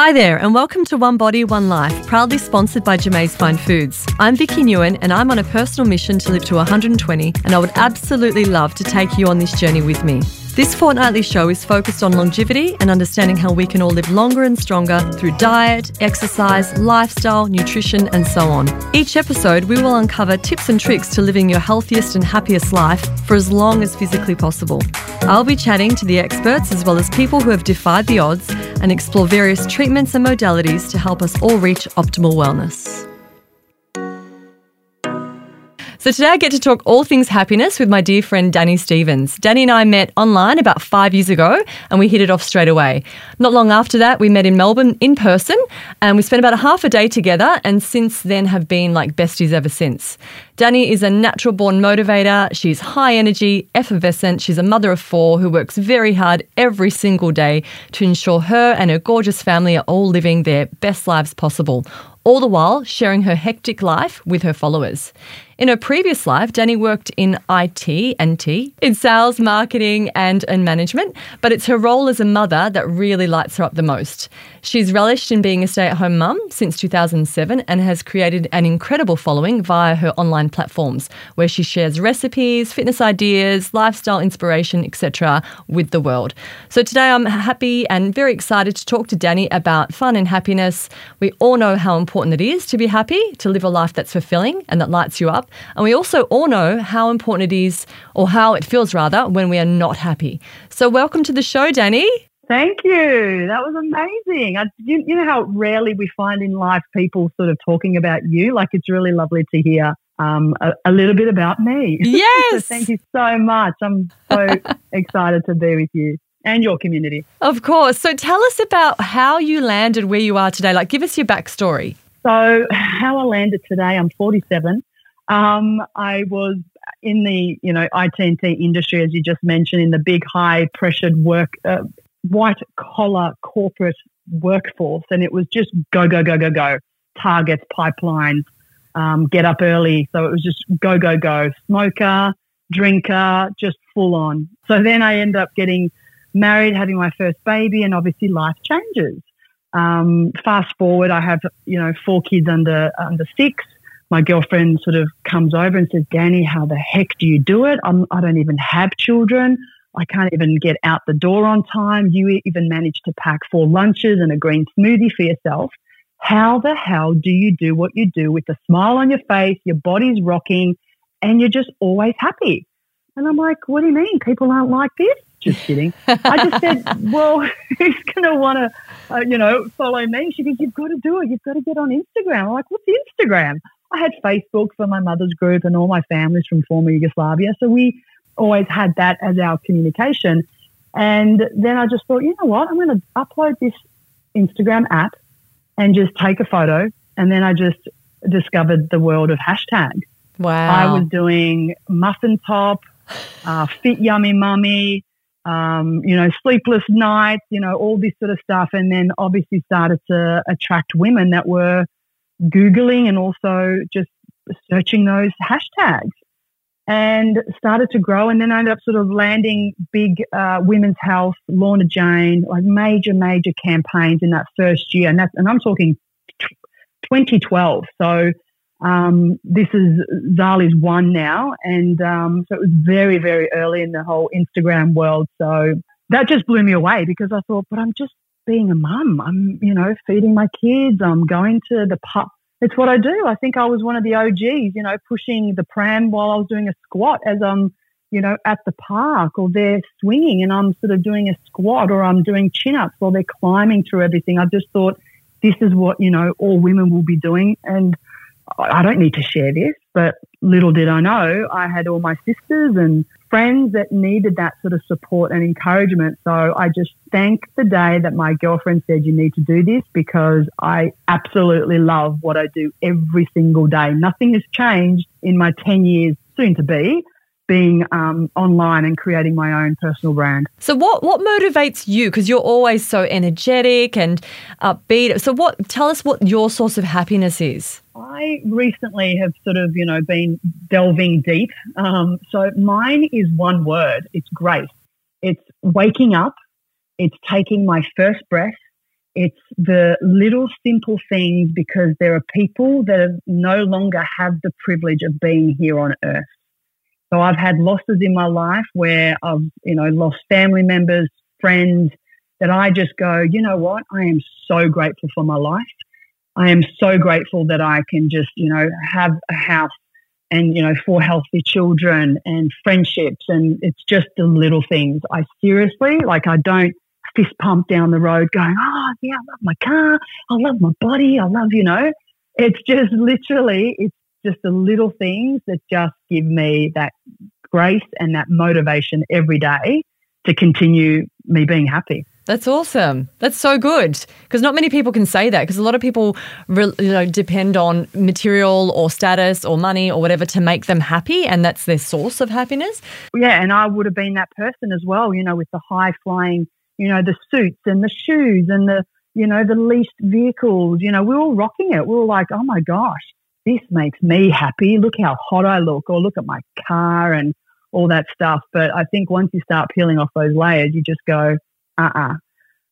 Hi there, and welcome to One Body, One Life, proudly sponsored by Jamaise Fine Foods. I'm Vicky Newen, and I'm on a personal mission to live to 120, and I would absolutely love to take you on this journey with me. This fortnightly show is focused on longevity and understanding how we can all live longer and stronger through diet, exercise, lifestyle, nutrition, and so on. Each episode, we will uncover tips and tricks to living your healthiest and happiest life for as long as physically possible. I'll be chatting to the experts as well as people who have defied the odds and explore various treatments and modalities to help us all reach optimal wellness. So today I get to talk all things happiness with my dear friend Danny Stevens. Danny and I met online about five years ago and we hit it off straight away. Not long after that, we met in Melbourne in person and we spent about a half a day together and since then have been like besties ever since. Danny is a natural born motivator. She's high energy, effervescent. She's a mother of four who works very hard every single day to ensure her and her gorgeous family are all living their best lives possible all the while sharing her hectic life with her followers. In her previous life, Danny worked in IT and T, in sales, marketing, and, and management, but it's her role as a mother that really lights her up the most. She's relished in being a stay at home mum since 2007 and has created an incredible following via her online platforms, where she shares recipes, fitness ideas, lifestyle inspiration, etc., with the world. So today I'm happy and very excited to talk to Danny about fun and happiness. We all know how important it is to be happy, to live a life that's fulfilling and that lights you up. And we also all know how important it is, or how it feels rather, when we are not happy. So, welcome to the show, Danny. Thank you. That was amazing. I, you, you know how rarely we find in life people sort of talking about you? Like, it's really lovely to hear um, a, a, little bit about me. Yes. so thank you so much. I'm so excited to be with you and your community. Of course. So tell us about how you landed where you are today. Like, give us your backstory. So, how I landed today, I'm 47. Um, I was in the you know IT industry, as you just mentioned, in the big high pressured work, uh, white collar corporate workforce, and it was just go go go go go targets, pipelines, um, get up early. So it was just go go go, smoker, drinker, just full on. So then I end up getting married, having my first baby, and obviously life changes. Um, fast forward, I have you know four kids under under six my girlfriend sort of comes over and says, Danny, how the heck do you do it? I'm, I don't even have children. I can't even get out the door on time. You even manage to pack four lunches and a green smoothie for yourself. How the hell do you do what you do with a smile on your face, your body's rocking, and you're just always happy? And I'm like, what do you mean? People aren't like this? Just kidding. I just said, well, who's going to want to, uh, you know, follow me? She goes, you've got to do it. You've got to get on Instagram. I'm like, what's Instagram? I had Facebook for my mother's group and all my families from former Yugoslavia. So we always had that as our communication. And then I just thought, you know what? I'm going to upload this Instagram app and just take a photo. And then I just discovered the world of hashtag. Wow. I was doing muffin top, uh, fit yummy mummy, um, you know, sleepless nights, you know, all this sort of stuff. And then obviously started to attract women that were Googling and also just searching those hashtags and started to grow. And then I ended up sort of landing big uh, women's health, Lorna Jane, like major, major campaigns in that first year. And that's, and I'm talking 2012. So um, this is Zali's one now. And um, so it was very, very early in the whole Instagram world. So that just blew me away because I thought, but I'm just being a mum. I'm, you know, feeding my kids. I'm going to the pub. It's what I do. I think I was one of the OGs, you know, pushing the pram while I was doing a squat as I'm, you know, at the park or they're swinging and I'm sort of doing a squat or I'm doing chin ups while they're climbing through everything. I just thought this is what, you know, all women will be doing. And I don't need to share this, but little did I know, I had all my sisters and friends that needed that sort of support and encouragement. So I just thank the day that my girlfriend said, You need to do this because I absolutely love what I do every single day. Nothing has changed in my 10 years soon to be being um, online and creating my own personal brand. So, what what motivates you? Because you're always so energetic and upbeat. So, what tell us what your source of happiness is? I recently have sort of you know been delving deep. Um, so, mine is one word. It's grace. It's waking up. It's taking my first breath. It's the little simple things because there are people that no longer have the privilege of being here on earth. So I've had losses in my life where I've, you know, lost family members, friends that I just go, you know what? I am so grateful for my life. I am so grateful that I can just, you know, have a house and, you know, four healthy children and friendships. And it's just the little things. I seriously, like, I don't fist pump down the road going, oh, yeah, I love my car. I love my body. I love, you know, it's just literally, it's just the little things that just give me that grace and that motivation every day to continue me being happy. That's awesome. That's so good because not many people can say that because a lot of people, you know, depend on material or status or money or whatever to make them happy, and that's their source of happiness. Yeah, and I would have been that person as well. You know, with the high flying, you know, the suits and the shoes and the, you know, the leased vehicles. You know, we were all rocking it. We were like, oh my gosh, this makes me happy. Look how hot I look, or look at my car and all that stuff. But I think once you start peeling off those layers, you just go, uh uh-uh. uh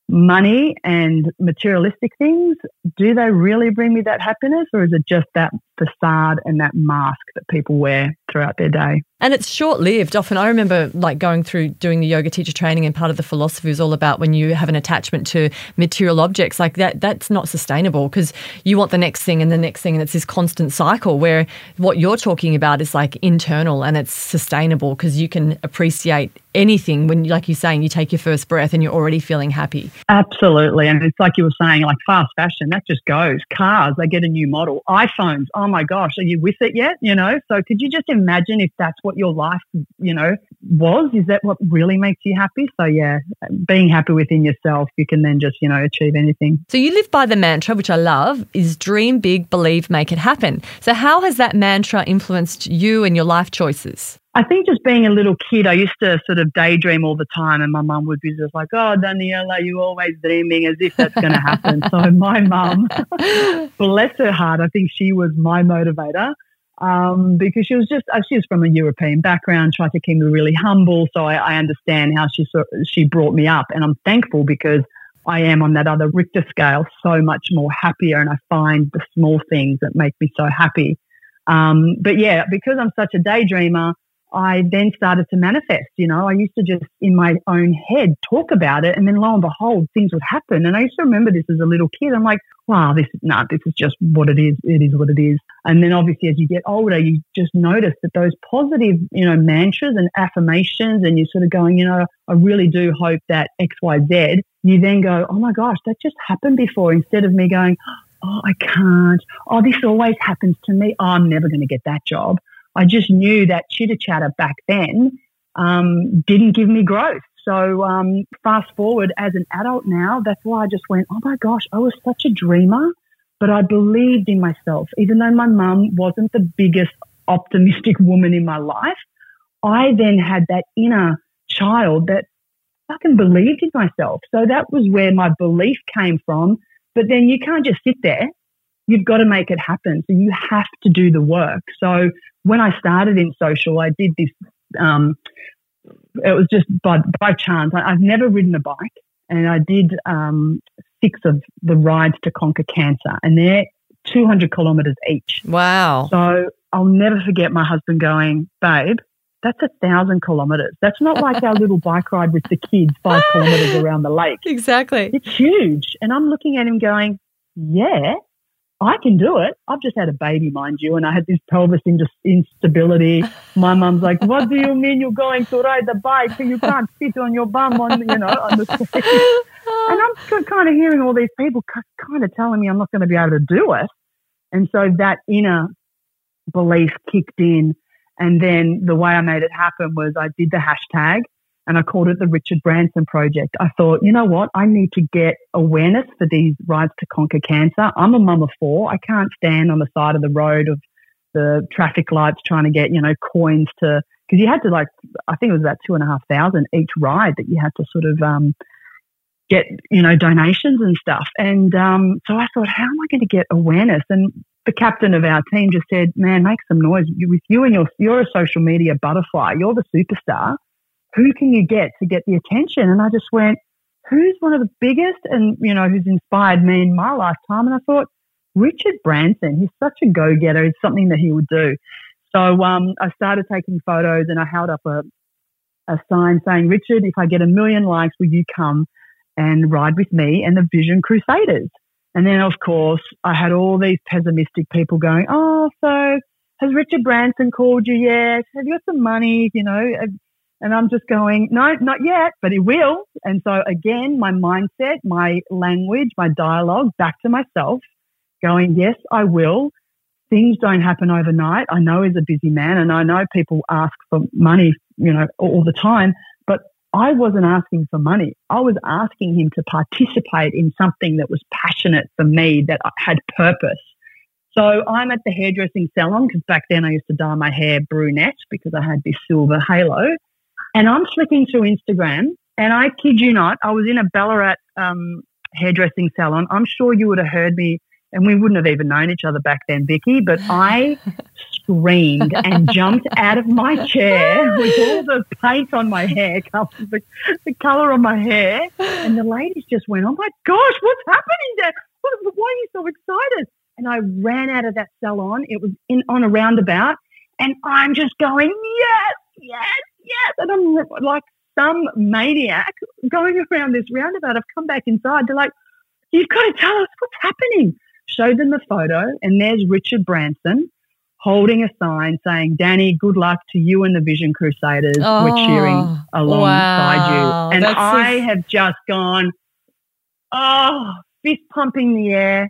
Money and materialistic things, do they really bring me that happiness or is it just that facade and that mask that people wear throughout their day? And it's short lived. Often I remember like going through doing the yoga teacher training and part of the philosophy is all about when you have an attachment to material objects like that that's not sustainable because you want the next thing and the next thing and it's this constant cycle where what you're talking about is like internal and it's sustainable because you can appreciate anything when like you're saying you take your first breath and you're already feeling happy. Absolutely. And it's like you were saying like fast fashion that just goes. Cars they get a new model. iPhones, oh my gosh, are you with it yet? You know? So could you just imagine if that's what your life, you know, was? Is that what really makes you happy? So, yeah, being happy within yourself, you can then just, you know, achieve anything. So, you live by the mantra, which I love, is dream big, believe, make it happen. So, how has that mantra influenced you and your life choices? I think just being a little kid, I used to sort of daydream all the time, and my mum would be just like, "Oh, Daniela, you always dreaming as if that's going to happen." so my mum, bless her heart, I think she was my motivator um, because she was just uh, she was from a European background, tried to keep me really humble. So I, I understand how she she brought me up, and I'm thankful because I am on that other Richter scale so much more happier, and I find the small things that make me so happy. Um, but yeah, because I'm such a daydreamer, I then started to manifest. You know, I used to just in my own head talk about it, and then lo and behold, things would happen. And I used to remember this as a little kid. I'm like, wow, this is not, this is just what it is. It is what it is. And then obviously, as you get older, you just notice that those positive, you know, mantras and affirmations, and you're sort of going, you know, I really do hope that X, Y, Z. You then go, oh my gosh, that just happened before. Instead of me going, oh, I can't. Oh, this always happens to me. Oh, I'm never going to get that job. I just knew that chitter chatter back then um, didn't give me growth. So um, fast forward as an adult now, that's why I just went, oh my gosh, I was such a dreamer, but I believed in myself. Even though my mum wasn't the biggest optimistic woman in my life, I then had that inner child that fucking believed in myself. So that was where my belief came from. But then you can't just sit there you've got to make it happen. So you have to do the work. So when I started in social, I did this. Um, it was just by by chance. I, have never ridden a bike, and I did um, six of the rides to conquer cancer, and they're 200 kilometers each. Wow! So I'll never forget my husband going, "Babe, that's a thousand kilometers. That's not like our little bike ride with the kids, five kilometers around the lake. Exactly. It's huge. And I'm looking at him going, yeah, I can do it. I've just had a baby, mind you, and I had this pelvis instability. My mum's like, "What do you mean you're going to ride the bike and you can't sit on your bum on you know on the stage?" and I'm kind of hearing all these people kind of telling me I'm not going to be able to do it, and so that inner belief kicked in. And then the way I made it happen was I did the hashtag and I called it the Richard Branson Project. I thought, you know what? I need to get awareness for these rides to conquer cancer. I'm a mum of four. I can't stand on the side of the road of the traffic lights trying to get, you know, coins to, because you had to like, I think it was about two and a half thousand each ride that you had to sort of um, get, you know, donations and stuff. And um, so I thought, how am I going to get awareness? And the captain of our team just said, man, make some noise. With you and your, you're a social media butterfly. You're the superstar who can you get to get the attention? And I just went, who's one of the biggest and, you know, who's inspired me in my lifetime? And I thought, Richard Branson, he's such a go getter. It's something that he would do. So um, I started taking photos and I held up a, a sign saying, Richard, if I get a million likes, will you come and ride with me and the Vision Crusaders? And then, of course, I had all these pessimistic people going, Oh, so has Richard Branson called you yet? Have you got some money? You know, and I'm just going, no, not yet, but he will. And so again, my mindset, my language, my dialogue back to myself, going, yes, I will. Things don't happen overnight. I know he's a busy man and I know people ask for money, you know, all the time, but I wasn't asking for money. I was asking him to participate in something that was passionate for me, that had purpose. So I'm at the hairdressing salon because back then I used to dye my hair brunette because I had this silver halo. And I'm flicking through Instagram, and I kid you not, I was in a Ballarat um, hairdressing salon. I'm sure you would have heard me, and we wouldn't have even known each other back then, Vicky, but I screamed and jumped out of my chair with all the paint on my hair, the, the colour on my hair. And the ladies just went, Oh my gosh, what's happening there? What, why are you so excited? And I ran out of that salon. It was in on a roundabout. And I'm just going, Yes, yes, yes. And I'm like some maniac going around this roundabout. I've come back inside. They're like, you've got to tell us what's happening. Showed them the photo, and there's Richard Branson holding a sign saying, Danny, good luck to you and the Vision Crusaders. Oh, We're cheering alongside wow. you. And That's I a- have just gone, oh, fist pumping the air,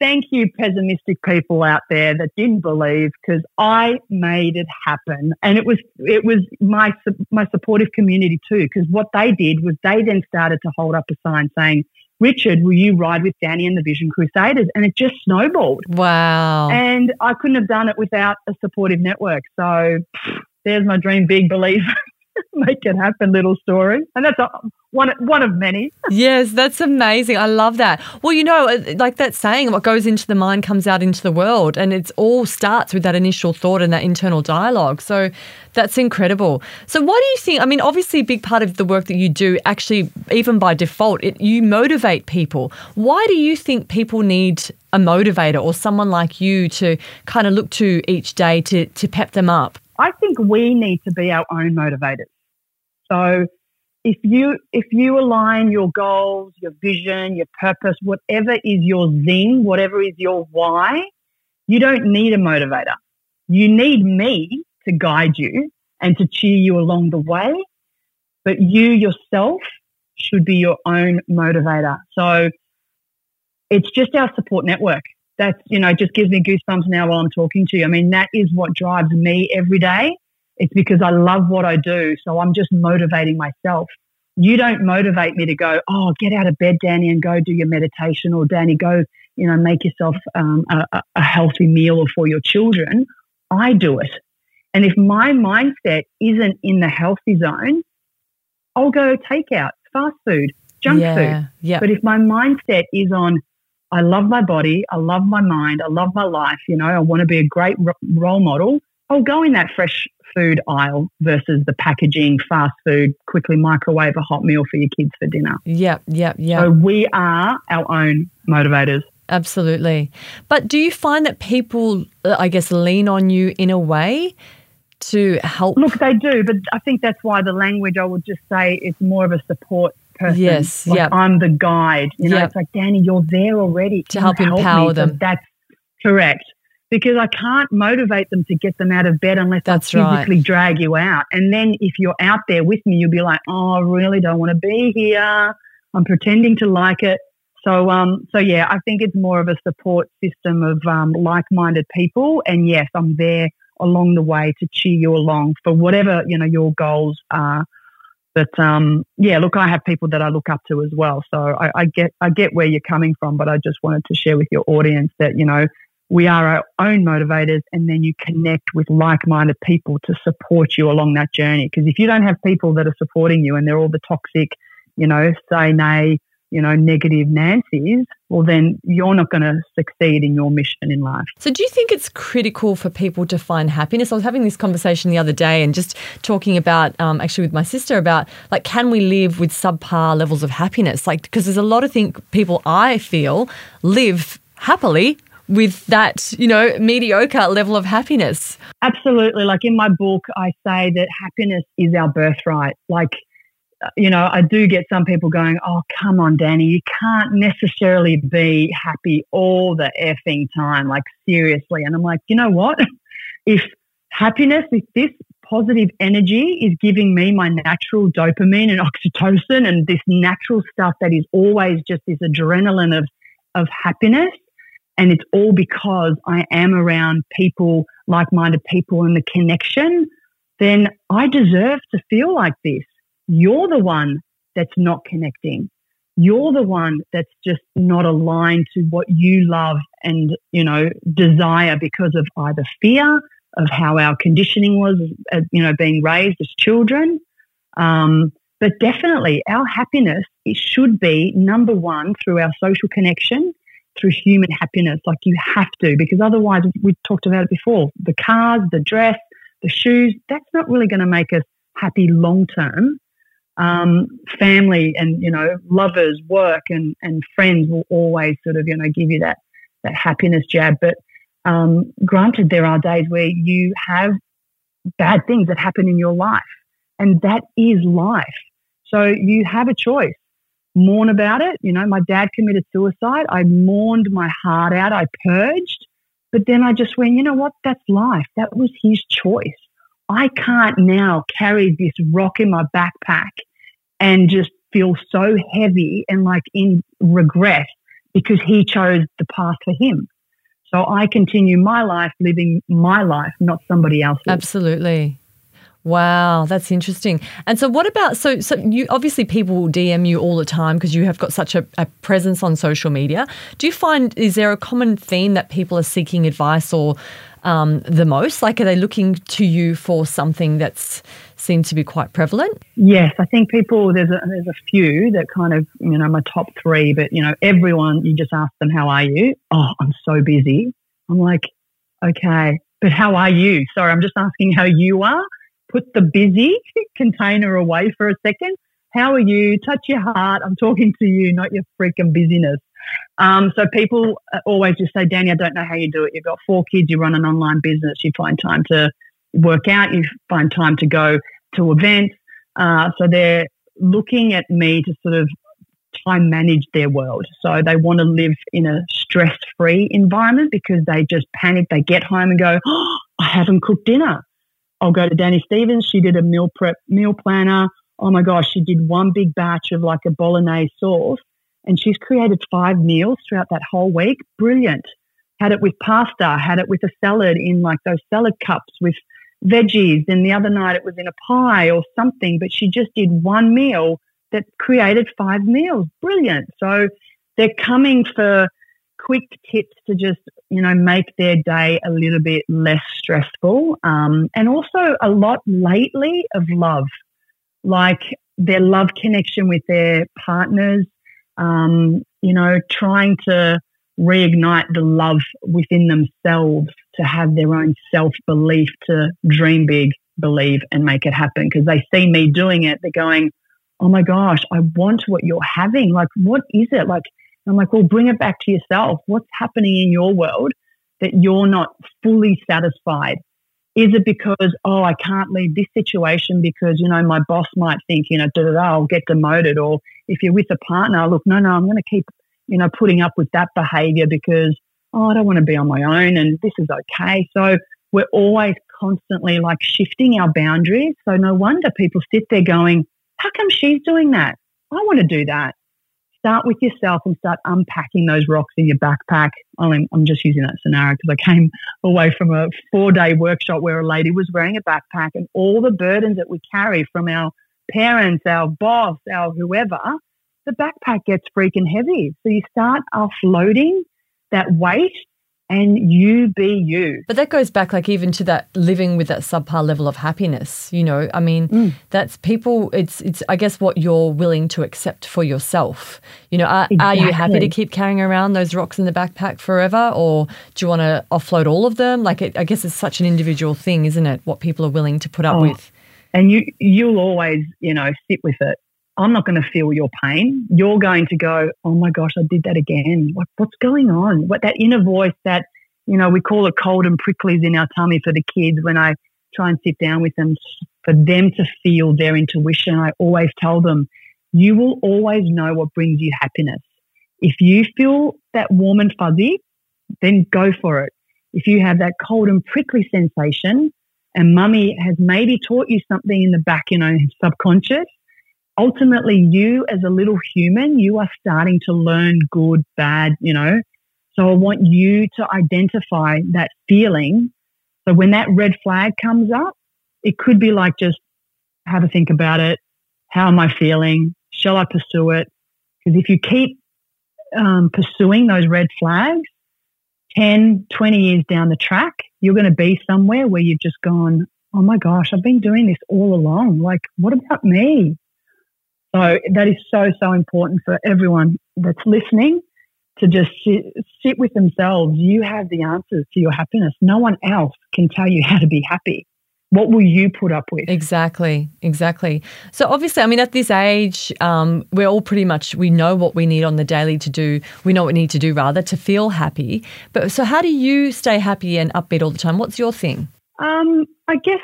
thank you, pessimistic people out there that didn't believe, because I made it happen, and it was it was my my supportive community too. Because what they did was they then started to hold up a sign saying, "Richard, will you ride with Danny and the Vision Crusaders?" And it just snowballed. Wow! And I couldn't have done it without a supportive network. So there's my dream big belief. Make it happen, little story, and that's a, one one of many. yes, that's amazing. I love that. Well, you know, like that saying, what goes into the mind comes out into the world, and it all starts with that initial thought and that internal dialogue. So that's incredible. So, what do you think? I mean, obviously, a big part of the work that you do, actually, even by default, it, you motivate people. Why do you think people need a motivator or someone like you to kind of look to each day to to pep them up? I think we need to be our own motivators. So if you if you align your goals, your vision, your purpose, whatever is your zing, whatever is your why, you don't need a motivator. You need me to guide you and to cheer you along the way, but you yourself should be your own motivator. So it's just our support network. That's, you know, just gives me goosebumps now while I'm talking to you. I mean, that is what drives me every day it's because I love what I do. So I'm just motivating myself. You don't motivate me to go, oh, get out of bed, Danny, and go do your meditation, or Danny, go, you know, make yourself um, a, a healthy meal for your children. I do it. And if my mindset isn't in the healthy zone, I'll go takeout, fast food, junk yeah, food. Yeah. But if my mindset is on, I love my body, I love my mind, I love my life, you know, I want to be a great role model, I'll go in that fresh food aisle versus the packaging, fast food, quickly microwave a hot meal for your kids for dinner. Yeah, yeah, yeah. So we are our own motivators. Absolutely. But do you find that people, uh, I guess, lean on you in a way to help? Look, they do, but I think that's why the language I would just say it's more of a support person. Yes, like yeah. I'm the guide. You know, yep. it's like Danny, you're there already to help, help empower them. So that's correct because I can't motivate them to get them out of bed unless That's I physically right. drag you out. And then if you're out there with me, you'll be like, "Oh, I really don't want to be here. I'm pretending to like it." So, um, so yeah, I think it's more of a support system of um, like-minded people. And yes, I'm there along the way to cheer you along for whatever you know your goals are. But um, yeah, look, I have people that I look up to as well. So I, I get I get where you're coming from, but I just wanted to share with your audience that you know we are our own motivators and then you connect with like-minded people to support you along that journey because if you don't have people that are supporting you and they're all the toxic you know say nay you know, negative Nancy's, well, then you're not going to succeed in your mission in life. So, do you think it's critical for people to find happiness? I was having this conversation the other day and just talking about, um, actually, with my sister about, like, can we live with subpar levels of happiness? Like, because there's a lot of think people I feel live happily with that, you know, mediocre level of happiness. Absolutely. Like in my book, I say that happiness is our birthright. Like, uh, you know, I do get some people going, oh, come on, Danny, you can't necessarily be happy all the effing time, like seriously. And I'm like, you know what? if happiness, if this positive energy is giving me my natural dopamine and oxytocin and this natural stuff that is always just this adrenaline of, of happiness, and it's all because I am around people, like minded people, and the connection, then I deserve to feel like this. You're the one that's not connecting. You're the one that's just not aligned to what you love and, you know, desire because of either fear of how our conditioning was, uh, you know, being raised as children. Um, but definitely our happiness, it should be number one through our social connection, through human happiness. Like you have to, because otherwise, we talked about it before the cars, the dress, the shoes, that's not really going to make us happy long term um, family and you know lovers, work and and friends will always sort of you know give you that that happiness jab. But um, granted, there are days where you have bad things that happen in your life, and that is life. So you have a choice. Mourn about it. You know, my dad committed suicide. I mourned my heart out. I purged. But then I just went, you know what? That's life. That was his choice. I can't now carry this rock in my backpack and just feel so heavy and like in regret because he chose the path for him. So I continue my life living my life, not somebody else's. Absolutely. Wow, that's interesting. And so, what about so? So, you obviously people will DM you all the time because you have got such a, a, presence on social media. Do you find is there a common theme that people are seeking advice or um, the most? Like, are they looking to you for something that's seem to be quite prevalent? Yes, I think people there's a there's a few that kind of you know my top three, but you know everyone you just ask them how are you? Oh, I'm so busy. I'm like, okay, but how are you? Sorry, I'm just asking how you are. Put the busy container away for a second. How are you? Touch your heart. I'm talking to you, not your freaking busyness. Um, so people always just say, Danny, I don't know how you do it. You've got four kids, you run an online business, you find time to work out, you find time to go to events. Uh, so they're looking at me to sort of time manage their world. So they want to live in a stress free environment because they just panic. They get home and go, oh, I haven't cooked dinner. I'll go to Danny Stevens. She did a meal prep meal planner. Oh my gosh, she did one big batch of like a bolognese sauce and she's created five meals throughout that whole week. Brilliant. Had it with pasta, had it with a salad in like those salad cups with veggies. Then the other night it was in a pie or something, but she just did one meal that created five meals. Brilliant. So they're coming for quick tips to just, you know, make their day a little bit less stressful. Um, and also a lot lately of love, like their love connection with their partners, um, you know, trying to reignite the love within themselves to have their own self belief to dream big, believe, and make it happen. Because they see me doing it, they're going, Oh my gosh, I want what you're having. Like, what is it? Like, I'm like, Well, bring it back to yourself. What's happening in your world that you're not fully satisfied? Is it because, oh, I can't leave this situation because, you know, my boss might think, you know, da da da, I'll get demoted. Or if you're with a partner, look, no, no, I'm going to keep you know, putting up with that behavior because, oh, I don't want to be on my own and this is okay. So we're always constantly like shifting our boundaries. So no wonder people sit there going, how come she's doing that? I want to do that. Start with yourself and start unpacking those rocks in your backpack. I'm, just using that scenario because I came away from a four day workshop where a lady was wearing a backpack and all the burdens that we carry from our parents, our boss, our whoever, the backpack gets freaking heavy. So you start offloading that weight and you be you. But that goes back, like, even to that living with that subpar level of happiness. You know, I mean, mm. that's people, it's, it's, I guess, what you're willing to accept for yourself. You know, are, exactly. are you happy to keep carrying around those rocks in the backpack forever, or do you want to offload all of them? Like, it, I guess it's such an individual thing, isn't it? What people are willing to put up oh. with. And you, you'll always, you know, sit with it I'm not going to feel your pain. You're going to go, oh my gosh, I did that again. What, what's going on? What that inner voice that, you know, we call it cold and pricklies in our tummy for the kids when I try and sit down with them for them to feel their intuition. I always tell them, you will always know what brings you happiness. If you feel that warm and fuzzy, then go for it. If you have that cold and prickly sensation and mummy has maybe taught you something in the back, you know, subconscious, ultimately you as a little human, you are starting to learn good, bad, you know. So I want you to identify that feeling. So when that red flag comes up, it could be like just have a think about it. How am I feeling? Shall I pursue it? Because if you keep um, pursuing those red flags, 10, 20 years down the track, you're going to be somewhere where you've just gone, oh my gosh, I've been doing this all along. Like, what about me? So that is so, so important for everyone that's listening to just sit, sit with themselves. You have the answers to your happiness. No one else can tell you how to be happy what will you put up with? Exactly, exactly. So obviously, I mean, at this age, um, we're all pretty much we know what we need on the daily to do. We know what we need to do rather to feel happy. But so, how do you stay happy and upbeat all the time? What's your thing? Um, I guess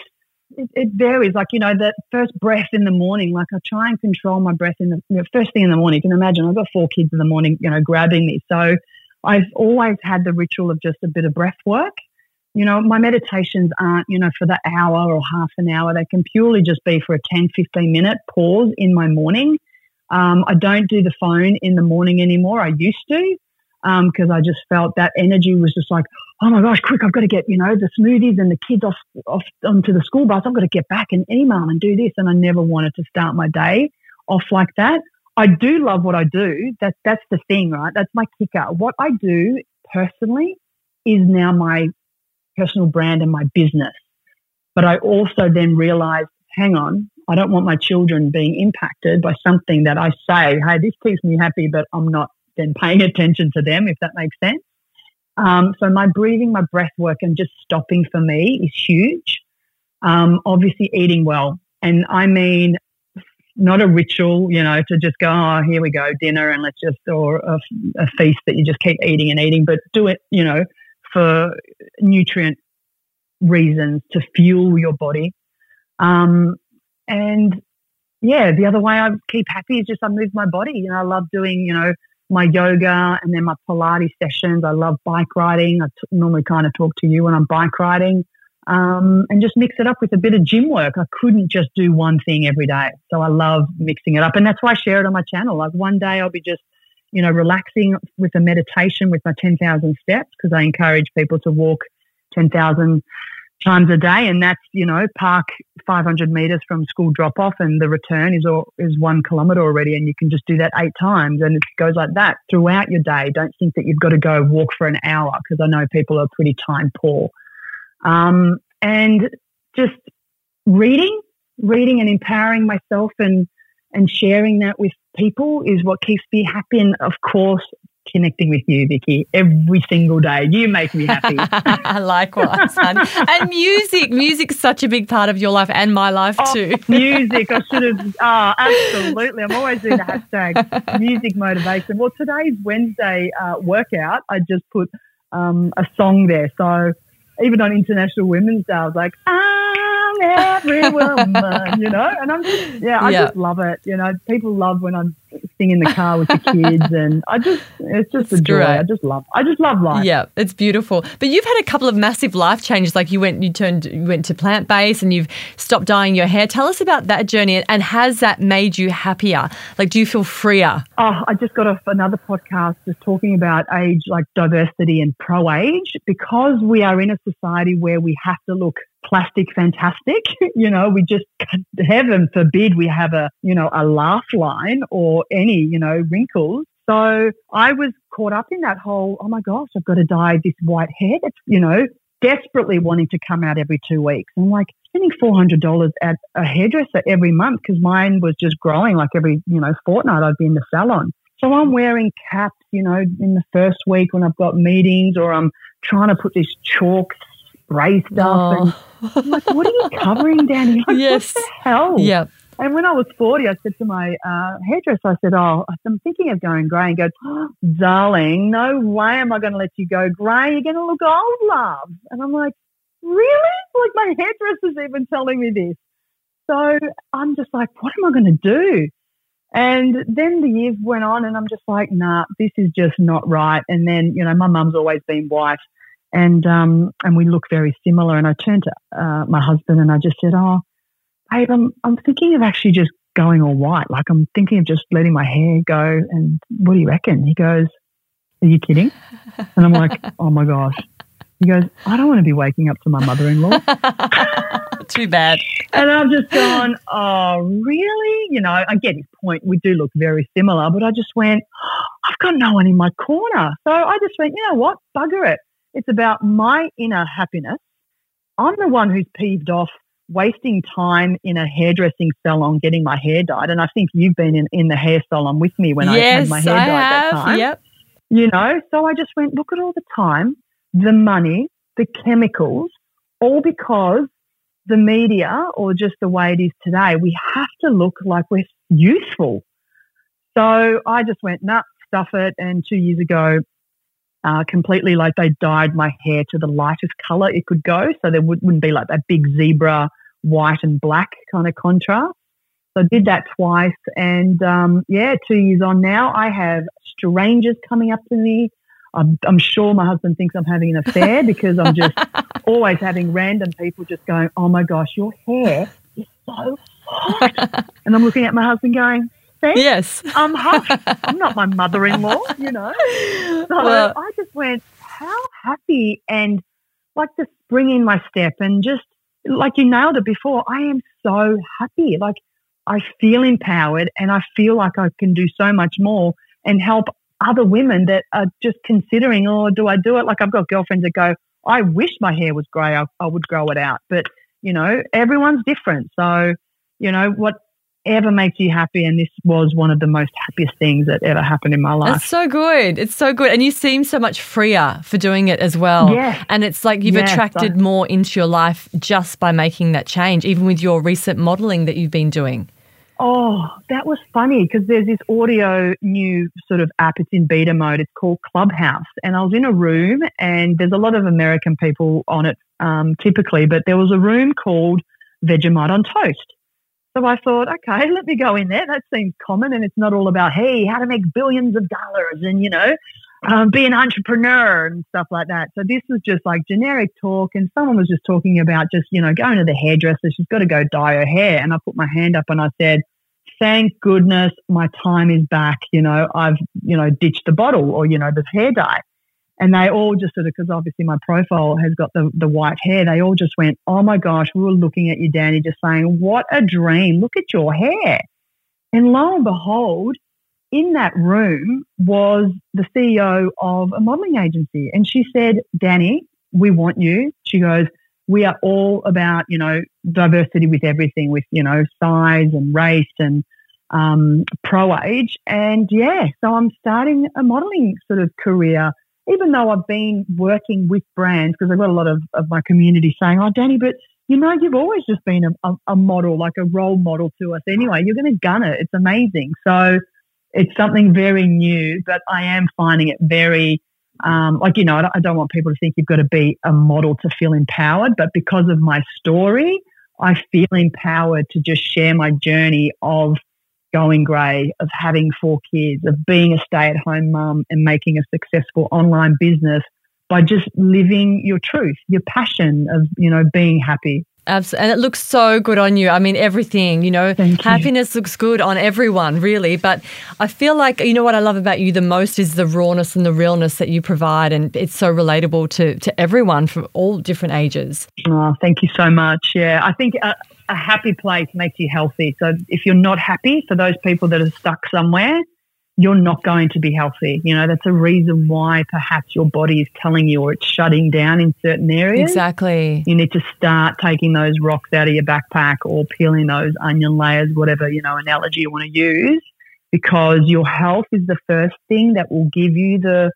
it, it, varies. Like, you know, that first breath in the morning, like I try and control my breath in the you know, first thing in the morning. You can imagine I've got four kids in the morning, you know, grabbing me. So I've always had the ritual of just a bit of breath work. You know, my meditations aren't, you know, for the hour or half an hour. They can purely just be for a 10, 15 minute pause in my morning. Um, I don't do the phone in the morning anymore. I used to because um, I just felt that energy was just like, oh my gosh, quick, I've got to get, you know, the smoothies and the kids off, off onto the school bus. I've got to get back and email and do this. And I never wanted to start my day off like that. I do love what I do. That's, that's the thing, right? That's my kicker. What I do personally is now my personal brand and my business. But I also then realized, hang on, I don't want my children being impacted by something that I say, hey, this keeps me happy, but I'm not then paying attention to them, if that makes sense. Um, so my breathing, my breath work, and just stopping for me is huge. Um, obviously, eating well, and I mean not a ritual, you know, to just go, oh, here we go, dinner, and let's just, or a, a feast that you just keep eating and eating, but do it, you know, for nutrient reasons to fuel your body. Um, and yeah, the other way I keep happy is just I move my body. You know, I love doing, you know, my yoga and then my Pilates sessions. I love bike riding. I t- normally kind of talk to you when I'm bike riding um, and just mix it up with a bit of gym work. I couldn't just do one thing every day. So I love mixing it up. And that's why I share it on my channel. Like one day I'll be just, you know, relaxing with a meditation with my 10,000 steps because I encourage people to walk 10,000 times a day, and that's you know park 500 meters from school drop off, and the return is all, is one kilometer already, and you can just do that eight times, and it goes like that throughout your day. Don't think that you've got to go walk for an hour because I know people are pretty time poor, um, and just reading, reading, and empowering myself and and sharing that with people is what keeps me happy. And of course, connecting with you, Vicky, every single day. You make me happy. Likewise, honey. And music. Music's such a big part of your life and my life oh, too. music. I should have. Oh, absolutely. I'm always doing the hashtag music motivation. Well, today's Wednesday uh, workout, I just put um, a song there. So even on International Women's Day, I was like, I'm every woman, you know? And I'm just, yeah, I just love it. You know, people love when I'm sing in the car with the kids, and I just it's just it's a joy. Great. I just love I just love life. Yeah, it's beautiful. But you've had a couple of massive life changes. Like you went you turned you went to plant based, and you've stopped dyeing your hair. Tell us about that journey, and has that made you happier? Like, do you feel freer? Oh, I just got off another podcast just talking about age, like diversity and pro age, because we are in a society where we have to look plastic fantastic. you know, we just, heaven forbid we have a, you know, a laugh line or any, you know, wrinkles. So I was caught up in that whole, oh my gosh, I've got to dye this white hair. That's, you know, desperately wanting to come out every two weeks. And like spending $400 at a hairdresser every month because mine was just growing like every, you know, fortnight I'd be in the salon. So I'm wearing caps, you know, in the first week when I've got meetings or I'm trying to put this chalk spray stuff. Oh. And I'm like, what are you covering, Danny? Like, yes. What the hell? Yep. And when I was 40, I said to my uh, hairdresser, I said, Oh, I'm thinking of going grey. And goes, oh, Darling, no way am I going to let you go grey. You're going to look old, love. And I'm like, Really? Like my hairdresser's even telling me this. So I'm just like, What am I going to do? And then the years went on, and I'm just like, Nah, this is just not right. And then, you know, my mum's always been white. And um, and we look very similar. And I turned to uh, my husband and I just said, "Oh, babe, I'm, I'm thinking of actually just going all white. Like I'm thinking of just letting my hair go. And what do you reckon? He goes, Are you kidding? And I'm like, Oh my gosh. He goes, I don't want to be waking up to my mother in law. Too bad. And I'm just going, Oh, really? You know, I get his point. We do look very similar, but I just went, I've got no one in my corner. So I just went, You know what? Bugger it. It's about my inner happiness. I'm the one who's peeved off wasting time in a hairdressing salon getting my hair dyed. And I think you've been in, in the hair salon with me when yes, I had my hair I dyed have. that time. Yep. You know, so I just went, look at all the time, the money, the chemicals, all because the media or just the way it is today, we have to look like we're youthful. So I just went, nah, stuff it. And two years ago, uh, completely like they dyed my hair to the lightest color it could go. So there would, not be like that big zebra white and black kind of contrast. So I did that twice. And um, yeah, two years on now, I have strangers coming up to me. I'm, I'm sure my husband thinks I'm having an affair because I'm just always having random people just going, oh my gosh, your hair is so hot. and I'm looking at my husband going, Yes. Um, I'm. I'm not my mother in law, you know. So well, I just went, how happy and like to spring in my step and just like you nailed it before. I am so happy. Like I feel empowered and I feel like I can do so much more and help other women that are just considering, oh, do I do it? Like I've got girlfriends that go, I wish my hair was grey. I, I would grow it out. But, you know, everyone's different. So, you know, what ever makes you happy. And this was one of the most happiest things that ever happened in my life. It's so good. It's so good. And you seem so much freer for doing it as well. Yeah. And it's like you've yes, attracted I, more into your life just by making that change, even with your recent modeling that you've been doing. Oh, that was funny because there's this audio new sort of app. It's in beta mode. It's called Clubhouse. And I was in a room, and there's a lot of American people on it um, typically, but there was a room called Vegemite on Toast. So I thought, okay, let me go in there. That seems common, and it's not all about hey, how to make billions of dollars and you know, um, be an entrepreneur and stuff like that. So this was just like generic talk, and someone was just talking about just you know going to the hairdresser. She's got to go dye her hair, and I put my hand up and I said, "Thank goodness my time is back. You know, I've you know ditched the bottle or you know the hair dye." And they all just sort of, because obviously my profile has got the, the white hair, they all just went, Oh my gosh, we were looking at you, Danny, just saying, What a dream. Look at your hair. And lo and behold, in that room was the CEO of a modeling agency. And she said, Danny, we want you. She goes, We are all about, you know, diversity with everything, with, you know, size and race and um, pro age. And yeah, so I'm starting a modeling sort of career even though I've been working with brands, because I've got a lot of, of my community saying, oh, Danny, but you know, you've always just been a, a, a model, like a role model to us anyway. You're going to gun it. It's amazing. So it's something very new, but I am finding it very, um, like, you know, I don't, I don't want people to think you've got to be a model to feel empowered, but because of my story, I feel empowered to just share my journey of going grey, of having four kids, of being a stay at home mum and making a successful online business by just living your truth, your passion of, you know, being happy. Absolutely. And it looks so good on you. I mean, everything, you know, Thank happiness looks good on everyone, really. But I feel like, you know, what I love about you the most is the rawness and the realness that you provide. And it's so relatable to, to everyone from all different ages. Oh, thank you so much. Yeah. I think a, a happy place makes you healthy. So if you're not happy, for those people that are stuck somewhere, you're not going to be healthy. You know, that's a reason why perhaps your body is telling you or it's shutting down in certain areas. Exactly. You need to start taking those rocks out of your backpack or peeling those onion layers, whatever, you know, analogy you want to use, because your health is the first thing that will give you the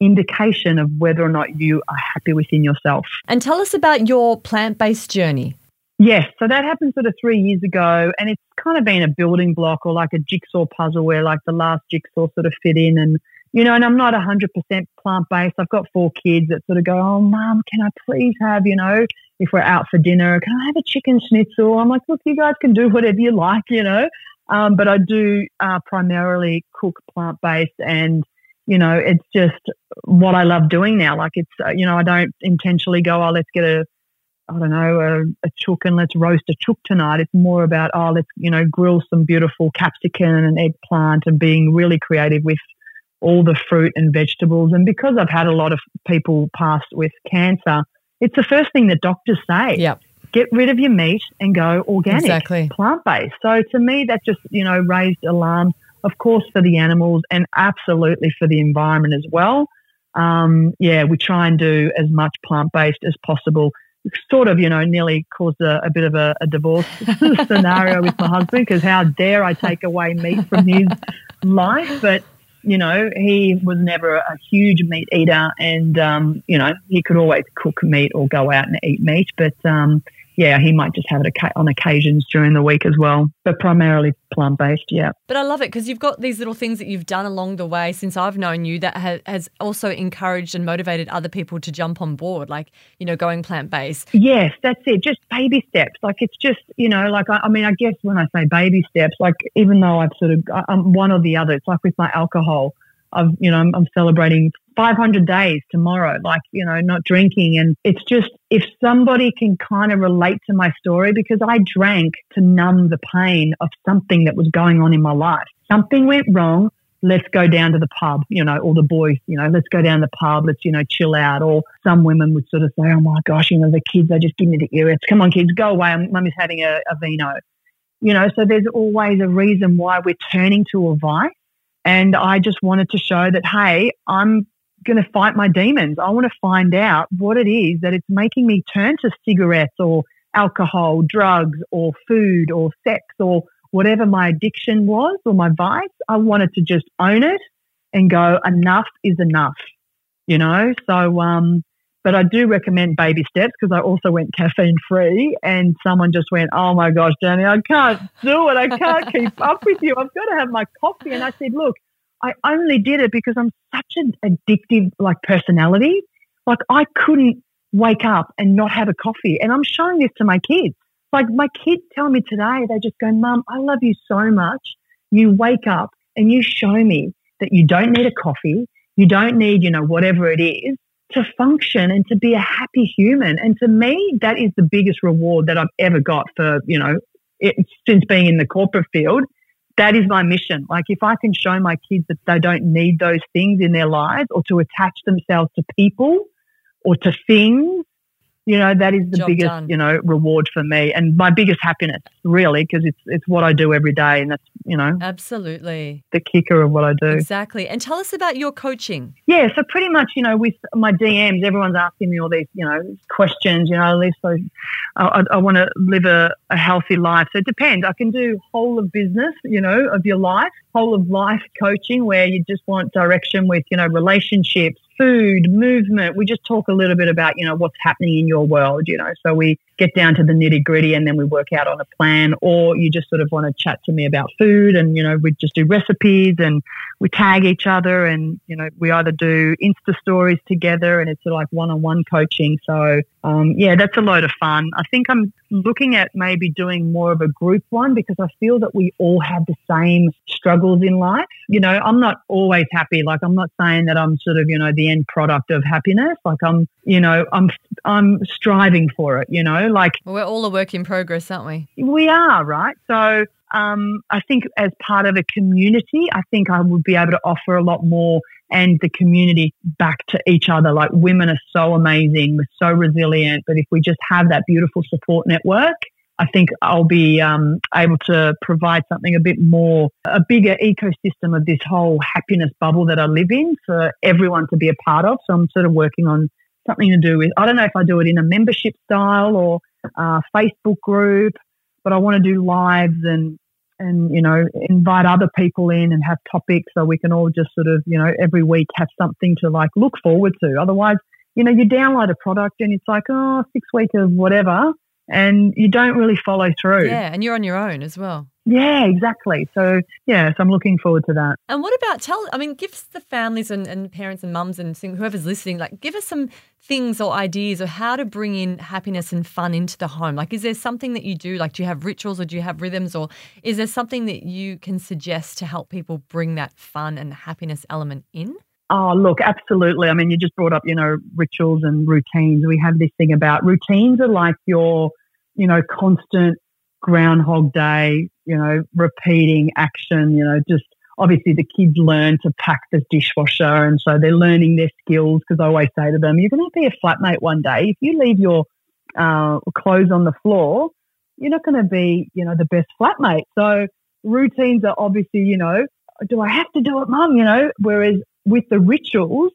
indication of whether or not you are happy within yourself. And tell us about your plant based journey. Yes, so that happened sort of three years ago, and it's kind of been a building block or like a jigsaw puzzle where like the last jigsaw sort of fit in. And, you know, and I'm not 100% plant based. I've got four kids that sort of go, Oh, mum, can I please have, you know, if we're out for dinner, can I have a chicken schnitzel? I'm like, Look, you guys can do whatever you like, you know. Um, but I do uh, primarily cook plant based and, you know, it's just what I love doing now. Like it's, uh, you know, I don't intentionally go, oh, let's get a I don't know, a, a chook and let's roast a chook tonight. It's more about, oh, let's, you know, grill some beautiful capsicum and eggplant and being really creative with all the fruit and vegetables. And because I've had a lot of people pass with cancer, it's the first thing that doctors say. Yep. Get rid of your meat and go organic, Exactly. plant based. So to me, that just, you know, raised alarm, of course, for the animals and absolutely for the environment as well. Um, yeah, we try and do as much plant based as possible sort of, you know, nearly caused a, a bit of a, a divorce scenario with my husband because how dare I take away meat from his life? But, you know, he was never a huge meat eater and, um, you know, he could always cook meat or go out and eat meat. But, um, yeah, he might just have it on occasions during the week as well, but primarily plant based. Yeah. But I love it because you've got these little things that you've done along the way since I've known you that ha- has also encouraged and motivated other people to jump on board, like, you know, going plant based. Yes, that's it. Just baby steps. Like it's just, you know, like I, I mean, I guess when I say baby steps, like even though I've sort of, I'm one or the other, it's like with my alcohol. I've, you know, I'm, I'm celebrating 500 days tomorrow, like, you know, not drinking. And it's just, if somebody can kind of relate to my story, because I drank to numb the pain of something that was going on in my life. Something went wrong. Let's go down to the pub, you know, or the boys, you know, let's go down the pub, let's, you know, chill out. Or some women would sort of say, oh my gosh, you know, the kids, they just give me the ear. Come on, kids, go away. Mummy's having a, a vino. You know, so there's always a reason why we're turning to a vice. And I just wanted to show that, hey, I'm going to fight my demons. I want to find out what it is that it's making me turn to cigarettes or alcohol, drugs, or food, or sex, or whatever my addiction was or my vice. I wanted to just own it and go, enough is enough, you know? So, um, but I do recommend baby steps because I also went caffeine free and someone just went, Oh my gosh, Dani, I can't do it. I can't keep up with you. I've got to have my coffee. And I said, Look, I only did it because I'm such an addictive like personality. Like I couldn't wake up and not have a coffee. And I'm showing this to my kids. Like my kids tell me today, they just go, Mum, I love you so much. You wake up and you show me that you don't need a coffee. You don't need, you know, whatever it is to function and to be a happy human. And to me, that is the biggest reward that I've ever got for, you know, it, since being in the corporate field that is my mission. Like if I can show my kids that they don't need those things in their lives or to attach themselves to people or to things you know that is the Job biggest done. you know reward for me and my biggest happiness really because it's it's what I do every day and that's you know Absolutely. the kicker of what I do. Exactly. And tell us about your coaching. Yeah, so pretty much, you know, with my DMs, everyone's asking me all these, you know, questions. You know, at least I, I, I want to live a, a healthy life. So it depends. I can do whole of business, you know, of your life, whole of life coaching, where you just want direction with, you know, relationships, food, movement. We just talk a little bit about, you know, what's happening in your world, you know. So we get down to the nitty gritty and then we work out on a plan, or you just sort of want to chat to me about food and, you know, we just do recipes and we tag each other and, you know, we either do Insta stories together and it's sort of like one on one coaching. So, um, yeah, that's a load of fun. I think I'm looking at maybe doing more of a group one because I feel that we all have the same struggles in life. You know, I'm not always happy. Like, I'm not saying that I'm sort of, you know, the end product of happiness. Like, I'm, you know, I'm, I'm striving for it, you know, like Well, we're all a work in progress, aren't we? we are, right? So um, I think as part of a community, I think I would be able to offer a lot more and the community back to each other. Like women are so amazing, we're so resilient, but if we just have that beautiful support network, I think I'll be um, able to provide something a bit more, a bigger ecosystem of this whole happiness bubble that I live in for everyone to be a part of. So I'm sort of working on something to do with, I don't know if I do it in a membership style or a Facebook group, but I want to do lives and, and, you know, invite other people in and have topics so we can all just sort of, you know, every week have something to like look forward to. Otherwise, you know, you download a product and it's like, oh, six weeks of whatever and you don't really follow through. Yeah, and you're on your own as well. Yeah, exactly. So, yeah, so I'm looking forward to that. And what about tell? I mean, give the families and, and parents and mums and whoever's listening, like, give us some things or ideas of how to bring in happiness and fun into the home. Like, is there something that you do? Like, do you have rituals or do you have rhythms, or is there something that you can suggest to help people bring that fun and happiness element in? Oh, look, absolutely. I mean, you just brought up, you know, rituals and routines. We have this thing about routines are like your, you know, constant groundhog day, you know, repeating action, you know, just obviously the kids learn to pack the dishwasher and so they're learning their skills because I always say to them, you're going to be a flatmate one day. If you leave your uh, clothes on the floor, you're not going to be, you know, the best flatmate. So routines are obviously, you know, do I have to do it, mum? You know, whereas with the rituals,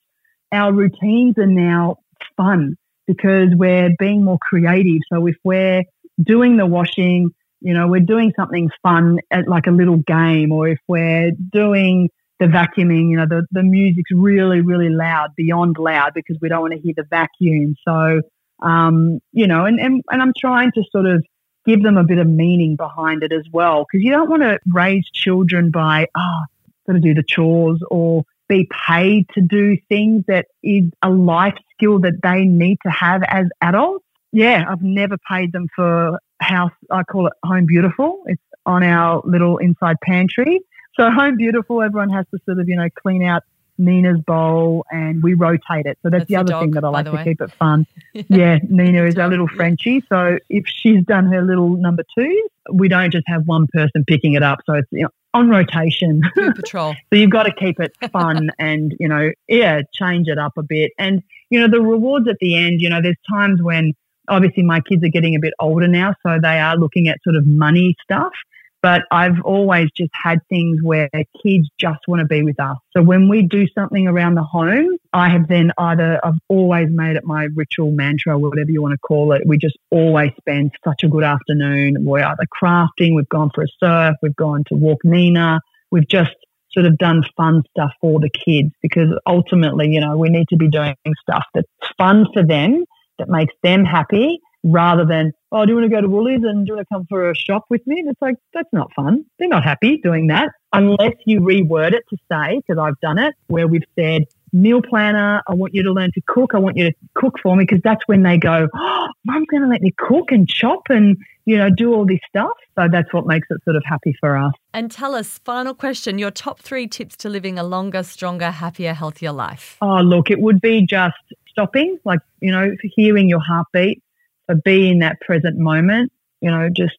our routines are now fun because we're being more creative. So if we're doing the washing, you know, we're doing something fun at like a little game, or if we're doing the vacuuming, you know, the, the music's really, really loud, beyond loud, because we don't want to hear the vacuum. So, um, you know, and, and, and I'm trying to sort of give them a bit of meaning behind it as well, because you don't want to raise children by, oh, got to do the chores or be paid to do things that is a life skill that they need to have as adults. Yeah, I've never paid them for house. I call it Home Beautiful. It's on our little inside pantry. So Home Beautiful, everyone has to sort of, you know, clean out Nina's bowl and we rotate it. So that's, that's the other dog, thing that I like to way. keep it fun. yeah, Nina is our little Frenchie. So if she's done her little number two, we don't just have one person picking it up. So it's you know, on rotation. patrol. so you've got to keep it fun and, you know, yeah, change it up a bit. And, you know, the rewards at the end, you know, there's times when obviously my kids are getting a bit older now, so they are looking at sort of money stuff. But I've always just had things where kids just want to be with us. So when we do something around the home, I have then either, I've always made it my ritual mantra, whatever you want to call it. We just always spend such a good afternoon. We're either crafting, we've gone for a surf, we've gone to walk Nina, we've just sort of done fun stuff for the kids because ultimately, you know, we need to be doing stuff that's fun for them, that makes them happy rather than, oh, do you want to go to Woolies and do you want to come for a shop with me? And it's like, that's not fun. They're not happy doing that unless you reword it to say, because I've done it, where we've said, meal planner, I want you to learn to cook. I want you to cook for me because that's when they go, oh, mum's going to let me cook and chop and, you know, do all this stuff. So that's what makes it sort of happy for us. And tell us, final question, your top three tips to living a longer, stronger, happier, healthier life. Oh, look, it would be just stopping, like, you know, hearing your heartbeat, but be in that present moment, you know, just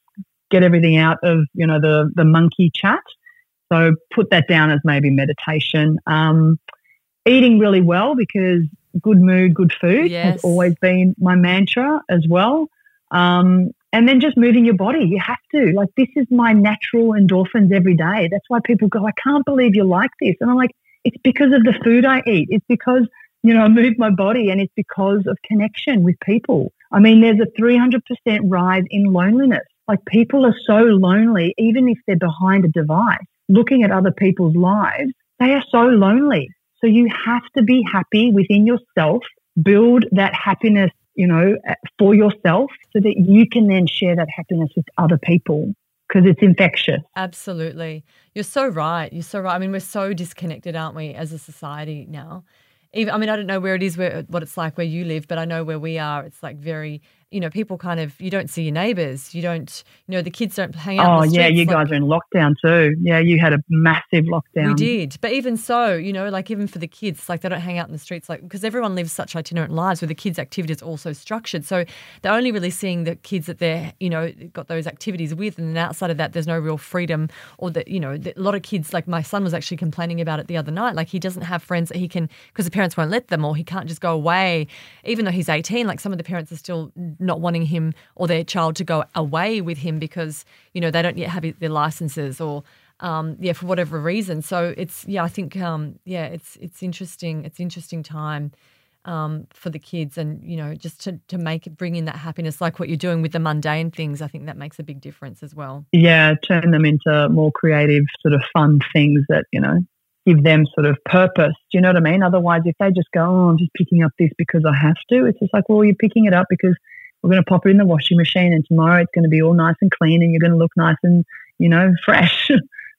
get everything out of, you know, the, the monkey chat. So put that down as maybe meditation. Um, eating really well because good mood, good food yes. has always been my mantra as well. Um, and then just moving your body. You have to. Like, this is my natural endorphins every day. That's why people go, I can't believe you like this. And I'm like, it's because of the food I eat. It's because, you know, I move my body and it's because of connection with people. I mean, there's a 300% rise in loneliness. Like people are so lonely, even if they're behind a device, looking at other people's lives, they are so lonely. So you have to be happy within yourself, build that happiness, you know, uh, for yourself so that you can then share that happiness with other people because it's infectious. Absolutely. You're so right. You're so right. I mean, we're so disconnected, aren't we, as a society now? Even I mean I don't know where it is where what it's like where you live, but I know where we are. It's like very you know people kind of you don't see your neighbours. You don't you know the kids don't hang out. Oh yeah, you like, guys are in lockdown too. Yeah, you had a massive lockdown. We did, but even so, you know, like even for the kids, like they don't hang out in the streets, like because everyone lives such itinerant lives where the kids' activities are also structured. So they're only really seeing the kids that they're you know got those activities with, and then outside of that, there's no real freedom or that you know a lot of kids like my son was actually complaining about it the other night. Like he doesn't have friends that he can because the parents won't let them or he can't just go away even though he's 18 like some of the parents are still not wanting him or their child to go away with him because you know they don't yet have their licenses or um, yeah for whatever reason. So it's yeah I think um, yeah it's it's interesting it's interesting time um, for the kids and you know just to, to make it bring in that happiness like what you're doing with the mundane things i think that makes a big difference as well. Yeah turn them into more creative sort of fun things that you know give them sort of purpose. Do you know what i mean? Otherwise if they just go oh i'm just picking up this because i have to it's just like well you're picking it up because we're going to pop it in the washing machine and tomorrow it's going to be all nice and clean and you're going to look nice and you know fresh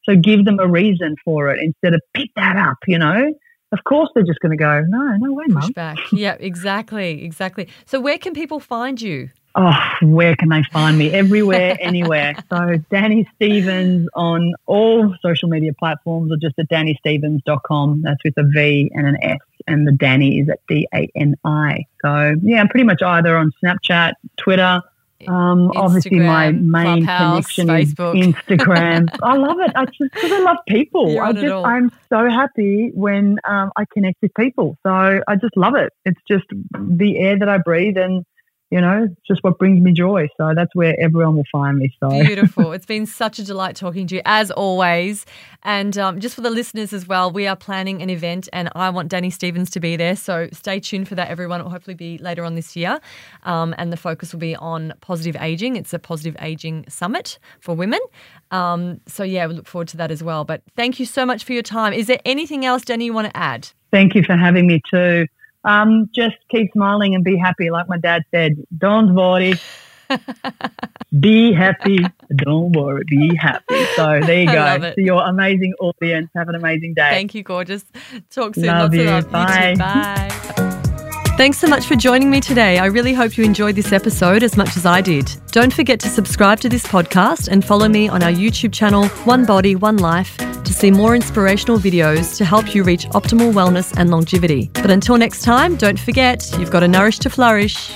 so give them a reason for it instead of pick that up you know of course they're just going to go, no, no way, Push back. Yeah, exactly, exactly. So where can people find you? Oh, where can they find me? Everywhere, anywhere. So Dani Stevens on all social media platforms or just at danistevens.com. That's with a V and an S. And the Dani is at D-A-N-I. So yeah, I'm pretty much either on Snapchat, Twitter, um, obviously, my main connection Facebook. is Instagram. I love it. I just because I love people. You're I just I'm so happy when um, I connect with people. So I just love it. It's just the air that I breathe, and you know, it's just what brings me joy. So that's where everyone will find me. So Beautiful. It's been such a delight talking to you, as always. And um, just for the listeners as well, we are planning an event and I want Dani Stevens to be there. So stay tuned for that, everyone. It will hopefully be later on this year. Um, and the focus will be on positive aging. It's a positive aging summit for women. Um, so, yeah, we look forward to that as well. But thank you so much for your time. Is there anything else, Dani, you want to add? thank you for having me too. Um, just keep smiling and be happy, like my dad said. Don't worry. be happy. Don't worry. Be happy. So there you go. To your amazing audience, have an amazing day. Thank you, gorgeous. Talk soon. Love Lots you. of love. Bye. too. Bye. Thanks so much for joining me today. I really hope you enjoyed this episode as much as I did. Don't forget to subscribe to this podcast and follow me on our YouTube channel, One Body, One Life, to see more inspirational videos to help you reach optimal wellness and longevity. But until next time, don't forget, you've got to nourish to flourish.